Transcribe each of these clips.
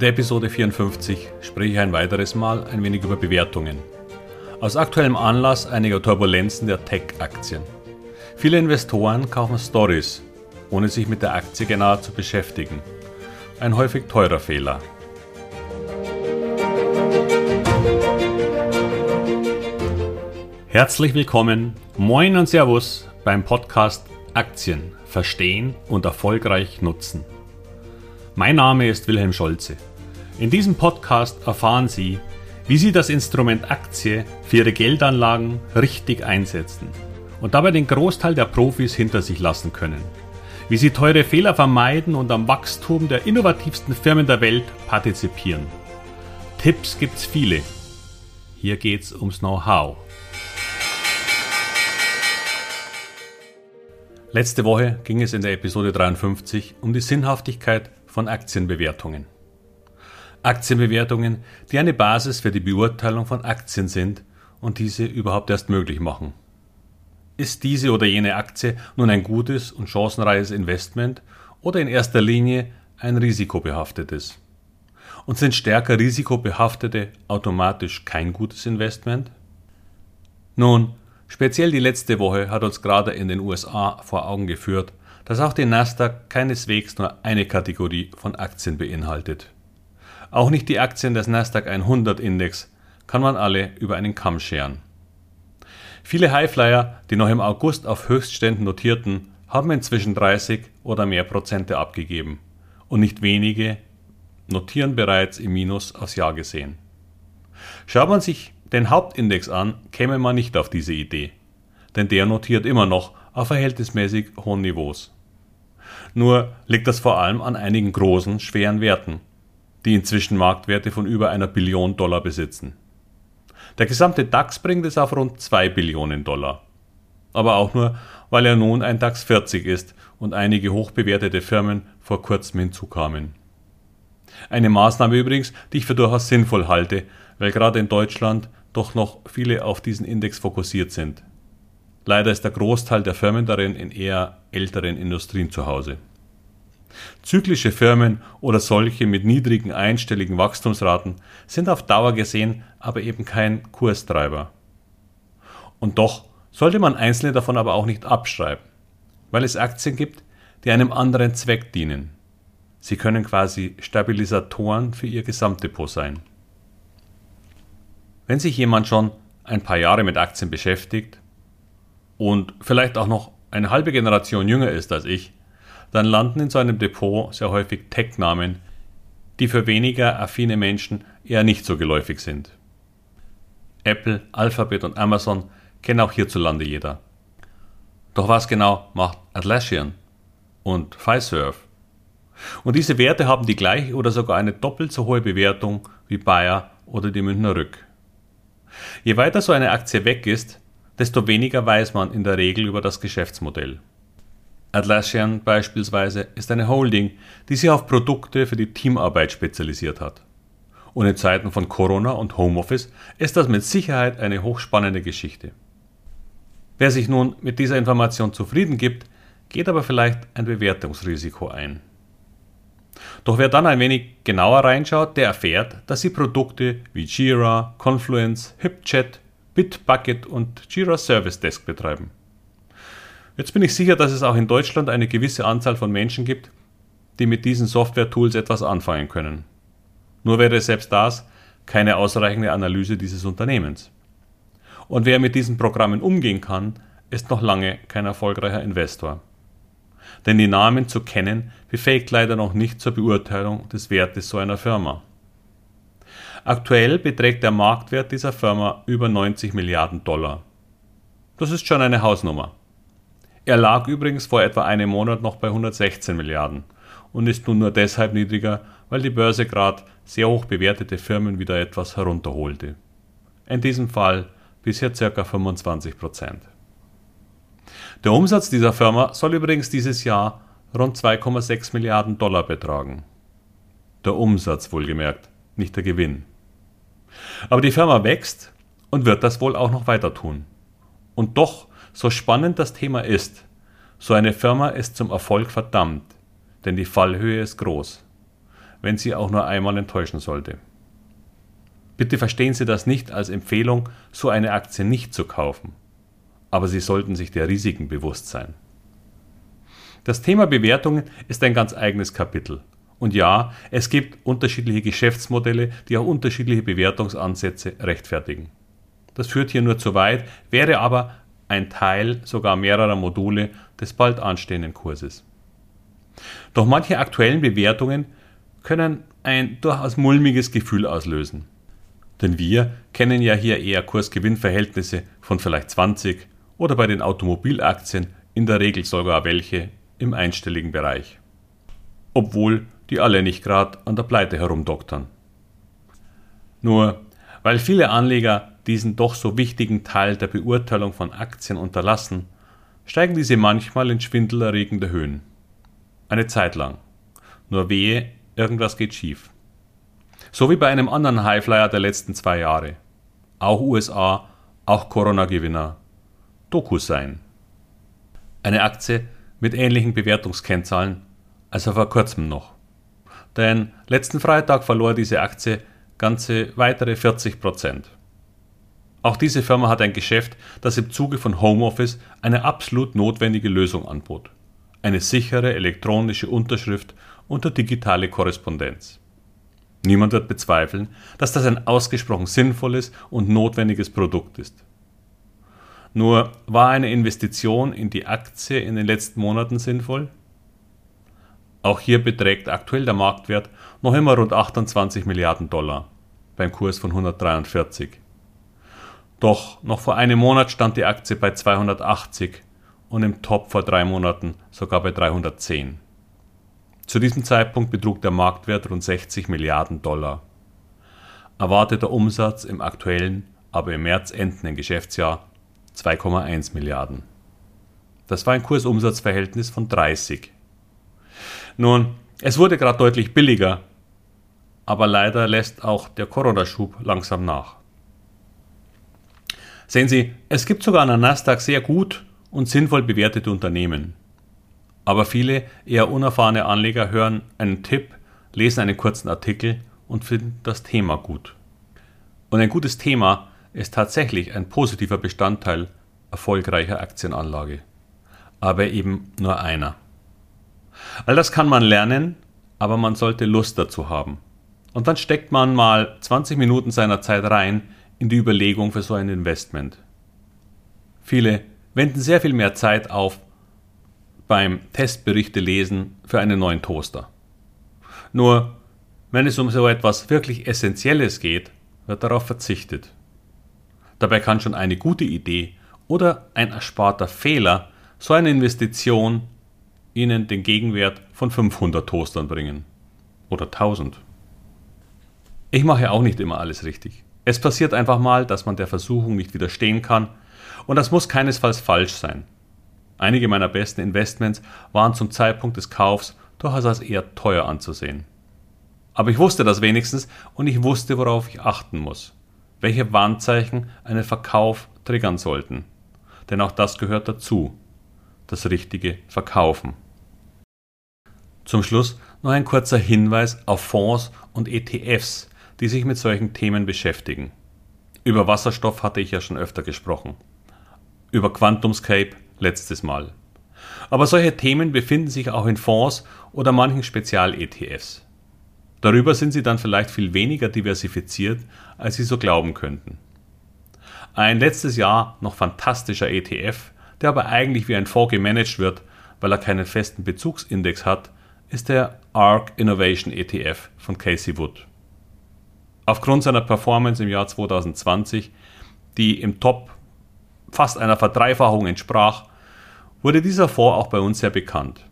In der Episode 54 spreche ich ein weiteres Mal ein wenig über Bewertungen. Aus aktuellem Anlass einiger Turbulenzen der Tech-Aktien. Viele Investoren kaufen Stories, ohne sich mit der Aktie genauer zu beschäftigen. Ein häufig teurer Fehler. Herzlich willkommen, moin und Servus beim Podcast Aktien verstehen und erfolgreich nutzen. Mein Name ist Wilhelm Scholze. In diesem Podcast erfahren Sie, wie Sie das Instrument Aktie für Ihre Geldanlagen richtig einsetzen und dabei den Großteil der Profis hinter sich lassen können. Wie Sie teure Fehler vermeiden und am Wachstum der innovativsten Firmen der Welt partizipieren. Tipps gibt's viele. Hier geht's ums Know-how. Letzte Woche ging es in der Episode 53 um die Sinnhaftigkeit von Aktienbewertungen. Aktienbewertungen, die eine Basis für die Beurteilung von Aktien sind und diese überhaupt erst möglich machen. Ist diese oder jene Aktie nun ein gutes und chancenreiches Investment oder in erster Linie ein risikobehaftetes? Und sind stärker risikobehaftete automatisch kein gutes Investment? Nun, Speziell die letzte Woche hat uns gerade in den USA vor Augen geführt, dass auch die Nasdaq keineswegs nur eine Kategorie von Aktien beinhaltet. Auch nicht die Aktien des Nasdaq 100 Index kann man alle über einen Kamm scheren. Viele Highflyer, die noch im August auf Höchstständen notierten, haben inzwischen 30 oder mehr Prozente abgegeben und nicht wenige notieren bereits im Minus aufs Jahr gesehen. Schaut man sich den Hauptindex an, käme man nicht auf diese Idee, denn der notiert immer noch auf verhältnismäßig hohen Niveaus. Nur liegt das vor allem an einigen großen, schweren Werten, die inzwischen Marktwerte von über einer Billion Dollar besitzen. Der gesamte DAX bringt es auf rund 2 Billionen Dollar. Aber auch nur, weil er nun ein DAX 40 ist und einige hochbewertete Firmen vor kurzem hinzukamen. Eine Maßnahme übrigens, die ich für durchaus sinnvoll halte, weil gerade in Deutschland doch noch viele auf diesen Index fokussiert sind. Leider ist der Großteil der Firmen darin in eher älteren Industrien zu Hause. Zyklische Firmen oder solche mit niedrigen einstelligen Wachstumsraten sind auf Dauer gesehen aber eben kein Kurstreiber. Und doch sollte man einzelne davon aber auch nicht abschreiben, weil es Aktien gibt, die einem anderen Zweck dienen. Sie können quasi Stabilisatoren für ihr Gesamtdepot sein. Wenn sich jemand schon ein paar Jahre mit Aktien beschäftigt und vielleicht auch noch eine halbe Generation jünger ist als ich, dann landen in so einem Depot sehr häufig Tech-Namen, die für weniger affine Menschen eher nicht so geläufig sind. Apple, Alphabet und Amazon kennen auch hierzulande jeder. Doch was genau macht Atlassian und Fiserv? Und diese Werte haben die gleiche oder sogar eine doppelt so hohe Bewertung wie Bayer oder die Münchner Rück. Je weiter so eine Aktie weg ist, desto weniger weiß man in der Regel über das Geschäftsmodell. Atlassian beispielsweise ist eine Holding, die sich auf Produkte für die Teamarbeit spezialisiert hat. Und in Zeiten von Corona und Homeoffice ist das mit Sicherheit eine hochspannende Geschichte. Wer sich nun mit dieser Information zufrieden gibt, geht aber vielleicht ein Bewertungsrisiko ein. Doch wer dann ein wenig genauer reinschaut, der erfährt, dass sie Produkte wie Jira, Confluence, HipChat, Bitbucket und Jira Service Desk betreiben. Jetzt bin ich sicher, dass es auch in Deutschland eine gewisse Anzahl von Menschen gibt, die mit diesen Software-Tools etwas anfangen können. Nur wäre selbst das keine ausreichende Analyse dieses Unternehmens. Und wer mit diesen Programmen umgehen kann, ist noch lange kein erfolgreicher Investor denn die Namen zu kennen befähigt leider noch nicht zur Beurteilung des Wertes so einer Firma. Aktuell beträgt der Marktwert dieser Firma über 90 Milliarden Dollar. Das ist schon eine Hausnummer. Er lag übrigens vor etwa einem Monat noch bei 116 Milliarden und ist nun nur deshalb niedriger, weil die Börse gerade sehr hoch bewertete Firmen wieder etwas herunterholte. In diesem Fall bisher ca. 25 Prozent. Der Umsatz dieser Firma soll übrigens dieses Jahr rund 2,6 Milliarden Dollar betragen. Der Umsatz wohlgemerkt, nicht der Gewinn. Aber die Firma wächst und wird das wohl auch noch weiter tun. Und doch, so spannend das Thema ist, so eine Firma ist zum Erfolg verdammt, denn die Fallhöhe ist groß. wenn sie auch nur einmal enttäuschen sollte. Bitte verstehen Sie das nicht als Empfehlung, so eine Aktie nicht zu kaufen, aber Sie sollten sich der Risiken bewusst sein. Das Thema Bewertungen ist ein ganz eigenes Kapitel. Und ja, es gibt unterschiedliche Geschäftsmodelle, die auch unterschiedliche Bewertungsansätze rechtfertigen. Das führt hier nur zu weit, wäre aber ein Teil sogar mehrerer Module des bald anstehenden Kurses. Doch manche aktuellen Bewertungen können ein durchaus mulmiges Gefühl auslösen. Denn wir kennen ja hier eher Kurs-Gewinn-Verhältnisse von vielleicht 20 oder bei den Automobilaktien in der Regel sogar welche im einstelligen Bereich. Obwohl die alle nicht gerade an der Pleite herumdoktern. Nur weil viele Anleger diesen doch so wichtigen Teil der Beurteilung von Aktien unterlassen, steigen diese manchmal in schwindelerregende Höhen. Eine Zeit lang. Nur wehe, irgendwas geht schief. So wie bei einem anderen Highflyer der letzten zwei Jahre. Auch USA, auch Corona-Gewinner. Dokus sein. Eine Aktie mit ähnlichen Bewertungskennzahlen, also vor kurzem noch. Denn letzten Freitag verlor diese Aktie ganze weitere 40 Prozent. Auch diese Firma hat ein Geschäft, das im Zuge von Homeoffice eine absolut notwendige Lösung anbot. Eine sichere elektronische Unterschrift unter digitale Korrespondenz. Niemand wird bezweifeln, dass das ein ausgesprochen sinnvolles und notwendiges Produkt ist. Nur war eine Investition in die Aktie in den letzten Monaten sinnvoll? Auch hier beträgt aktuell der Marktwert noch immer rund 28 Milliarden Dollar beim Kurs von 143. Doch noch vor einem Monat stand die Aktie bei 280 und im Top vor drei Monaten sogar bei 310. Zu diesem Zeitpunkt betrug der Marktwert rund 60 Milliarden Dollar. Erwarteter Umsatz im aktuellen, aber im März endenden Geschäftsjahr 2,1 Milliarden. Das war ein Kursumsatzverhältnis von 30. Nun, es wurde gerade deutlich billiger, aber leider lässt auch der Corona-Schub langsam nach. Sehen Sie, es gibt sogar an der Nasdaq sehr gut und sinnvoll bewertete Unternehmen. Aber viele eher unerfahrene Anleger hören einen Tipp, lesen einen kurzen Artikel und finden das Thema gut. Und ein gutes Thema ist tatsächlich ein positiver Bestandteil erfolgreicher Aktienanlage. Aber eben nur einer. All das kann man lernen, aber man sollte Lust dazu haben. Und dann steckt man mal 20 Minuten seiner Zeit rein, in die Überlegung für so ein Investment. Viele wenden sehr viel mehr Zeit auf beim Testberichte lesen für einen neuen Toaster. Nur, wenn es um so etwas wirklich Essentielles geht, wird darauf verzichtet. Dabei kann schon eine gute Idee oder ein ersparter Fehler so eine Investition Ihnen den Gegenwert von 500 Toastern bringen. Oder 1000. Ich mache auch nicht immer alles richtig. Es passiert einfach mal, dass man der Versuchung nicht widerstehen kann und das muss keinesfalls falsch sein. Einige meiner besten Investments waren zum Zeitpunkt des Kaufs durchaus als eher teuer anzusehen. Aber ich wusste das wenigstens und ich wusste, worauf ich achten muss. Welche Warnzeichen einen Verkauf triggern sollten. Denn auch das gehört dazu. Das richtige Verkaufen. Zum Schluss noch ein kurzer Hinweis auf Fonds und ETFs, die sich mit solchen Themen beschäftigen. Über Wasserstoff hatte ich ja schon öfter gesprochen. Über QuantumScape letztes Mal. Aber solche Themen befinden sich auch in Fonds oder manchen Spezial-ETFs. Darüber sind sie dann vielleicht viel weniger diversifiziert, als sie so glauben könnten. Ein letztes Jahr noch fantastischer ETF, der aber eigentlich wie ein Fonds gemanagt wird, weil er keinen festen Bezugsindex hat, ist der ARC Innovation ETF von Casey Wood. Aufgrund seiner Performance im Jahr 2020, die im Top fast einer Verdreifachung entsprach, wurde dieser Fonds auch bei uns sehr bekannt.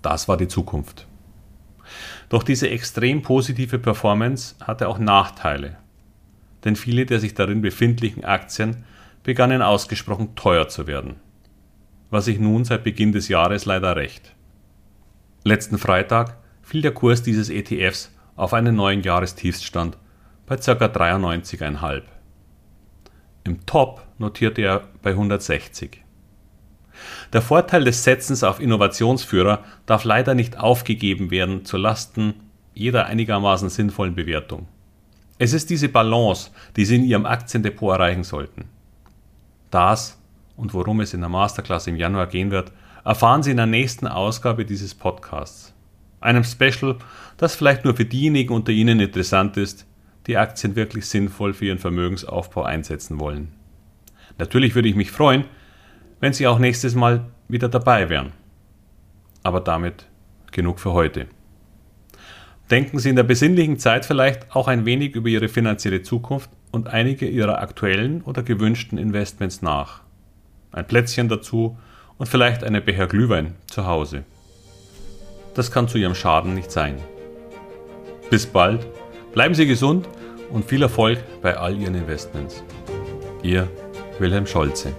Das war die Zukunft. Doch diese extrem positive Performance hatte auch Nachteile. Denn viele der sich darin befindlichen Aktien begannen ausgesprochen teuer zu werden. Was sich nun seit Beginn des Jahres leider rächt. Letzten Freitag fiel der Kurs dieses ETFs auf einen neuen Jahrestiefstand bei ca. 93,5. Im Top notierte er bei 160. Der Vorteil des Setzens auf Innovationsführer darf leider nicht aufgegeben werden zu Lasten jeder einigermaßen sinnvollen Bewertung. Es ist diese Balance, die Sie in Ihrem Aktiendepot erreichen sollten. Das und worum es in der Masterclass im Januar gehen wird, erfahren Sie in der nächsten Ausgabe dieses Podcasts. Einem Special, das vielleicht nur für diejenigen unter Ihnen interessant ist, die Aktien wirklich sinnvoll für ihren Vermögensaufbau einsetzen wollen. Natürlich würde ich mich freuen, wenn Sie auch nächstes Mal wieder dabei wären. Aber damit genug für heute. Denken Sie in der besinnlichen Zeit vielleicht auch ein wenig über Ihre finanzielle Zukunft und einige Ihrer aktuellen oder gewünschten Investments nach. Ein Plätzchen dazu und vielleicht eine Becher Glühwein zu Hause. Das kann zu Ihrem Schaden nicht sein. Bis bald, bleiben Sie gesund und viel Erfolg bei all Ihren Investments. Ihr Wilhelm Scholze.